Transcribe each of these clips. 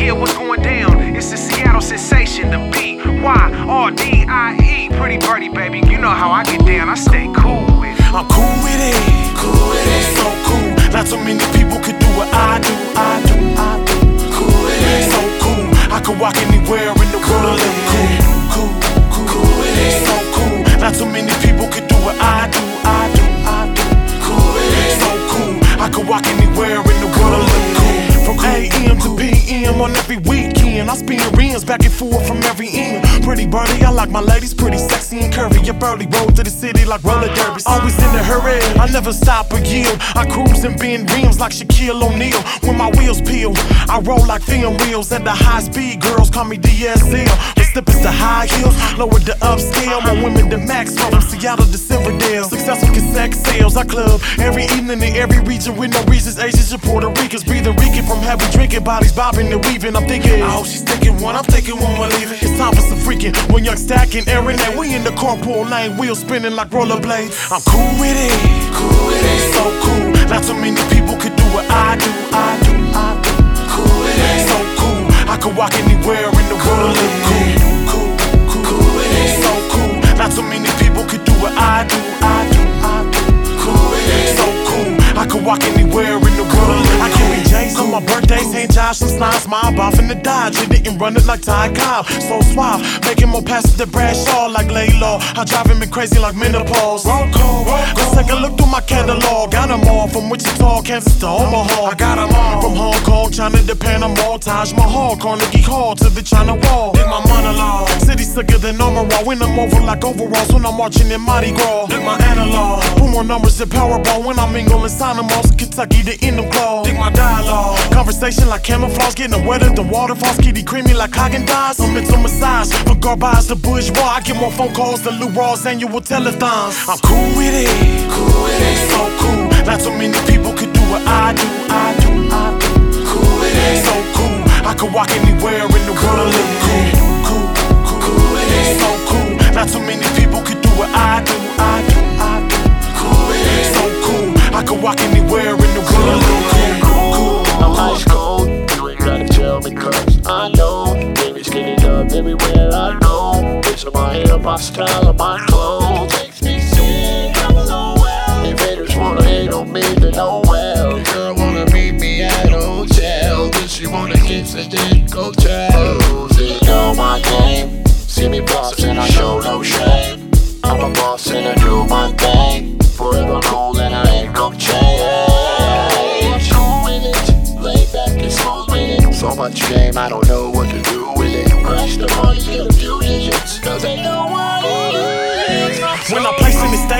Yeah, what's going down? It's the Seattle sensation, the B Y R D I E. Pretty Byrdie, baby, you know how I get down. I stay cool with it. I'm cool with it. Cool with it. So cool. Not so many people could do what I do. I do. I do. Cool with it. So cool. I could walk in Back and forth from every end. Pretty Byrdie, I like my ladies pretty sexy and curvy. Your burly road to the city like roller derbies. Always in a hurry, I never stop or yield. I cruise and bend rims like Shaquille O'Neal. When my wheels peel, I roll like film wheels at the high speed. Girls call me DSL. The slippers to high heels, lower the upscale. My women to Maxwell from Seattle to Silverdale. Successful cassette sales, I club every evening in every region with no reasons. Asians and Puerto Ricans breathing Rican from heavy drinking. Bodies bobbing and weaving. I'm thinking, I hope she's thinking one. I'm thinking one we're leaving. It's time for some freaking. When young stacking, Aaron, and we in the carpool lane, wheels spinning like rollerblades. I'm cool with it. Cool with it. So cool. Not too many people could do what I do. I do. I do. Cool with it. So cool. I could walk anywhere in the world and live cool. Cool. Cool. Cool with it. So cool. Not too many people could do what I do. I do. I do. Cool with it. So cool. I could walk anywhere birthday, St. Josh and Slime Smile, off in the Dodge. It and run it like Ty Cobb. So suave, making more passes than Bradshaw like Laylaw. I driving me crazy like menopause. Roll call, Let's take a look through my catalog. Got 'em all from Wichita, Kansas to Omaha. I got 'em all from Hong Kong, China to Panama, Taj Mahal, Carnegie Hall to the China Wall. Did my monologue. City sicker than armor. When I'm over like overalls, when I'm marching in Mardi Gras. Did my analog. Put more numbers than Powerball when I'm mingling Sonamos, Kentucky to end them claws. Dig my dialogue. Conversation like camouflage, getting wetter than waterfalls. Kitty creamy like Haagen Dazs. I'm mental massage from garbage to bourgeois. I get more phone calls than Lou Rawls annual telethons. I'm cool with it. Cool with it. So cool. Not too many people could do what I do. I do. I do. Cool with it. So cool. I could walk anywhere in the world and live cool. Cool. Cool. Cool with it. So cool. Not too many people could do what I do. I do. I do. Cool with it. So cool. It's my hip hop style of my clothes. Makes me sick, I'm haters wanna hate on me, then oh much game, I don't know what to do with it. Crash the money, get a few digits, cause they know what it is. When I'm placing the stage, ladies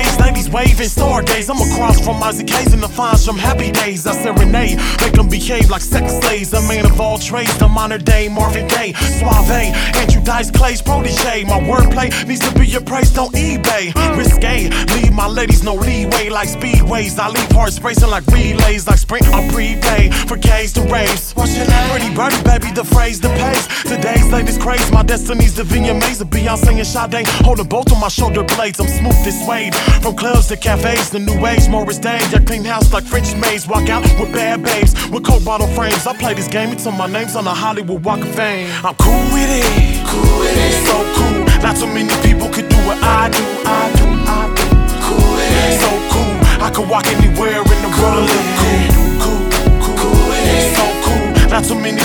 waving star stargaze. I'm across from Isaac Hayes and the fines from happy days. I serenade, make them behave like sex slaves. A man of all trades, the modern day Marvin Gaye, Suave, Andrew Dice Clay's protege. My wordplay needs to be appraised on eBay. Risque, leave my ladies no leeway like speedways. I leave hearts racing like relays, like sprint I prepay for K's to race. What's your name? Pretty Byrdie, baby, the phrase, the pace. Today's latest craze, my destiny's the VMAs of Beyonce and Sade. Holding both on my shoulder blades, I'm smooth this suede. From to cafes, the new age, Morris Day. I clean house like French maids. Walk out with bad babes, with coke bottle frames. I play this game until my name's on the Hollywood Walk of Fame. I'm cool with it, cool with it, so cool. Not too many people could do what I do, I do, I do. Cool with it, so cool. I could walk anywhere in the world and live cool, cool, cool, cool with it, so cool. Not too many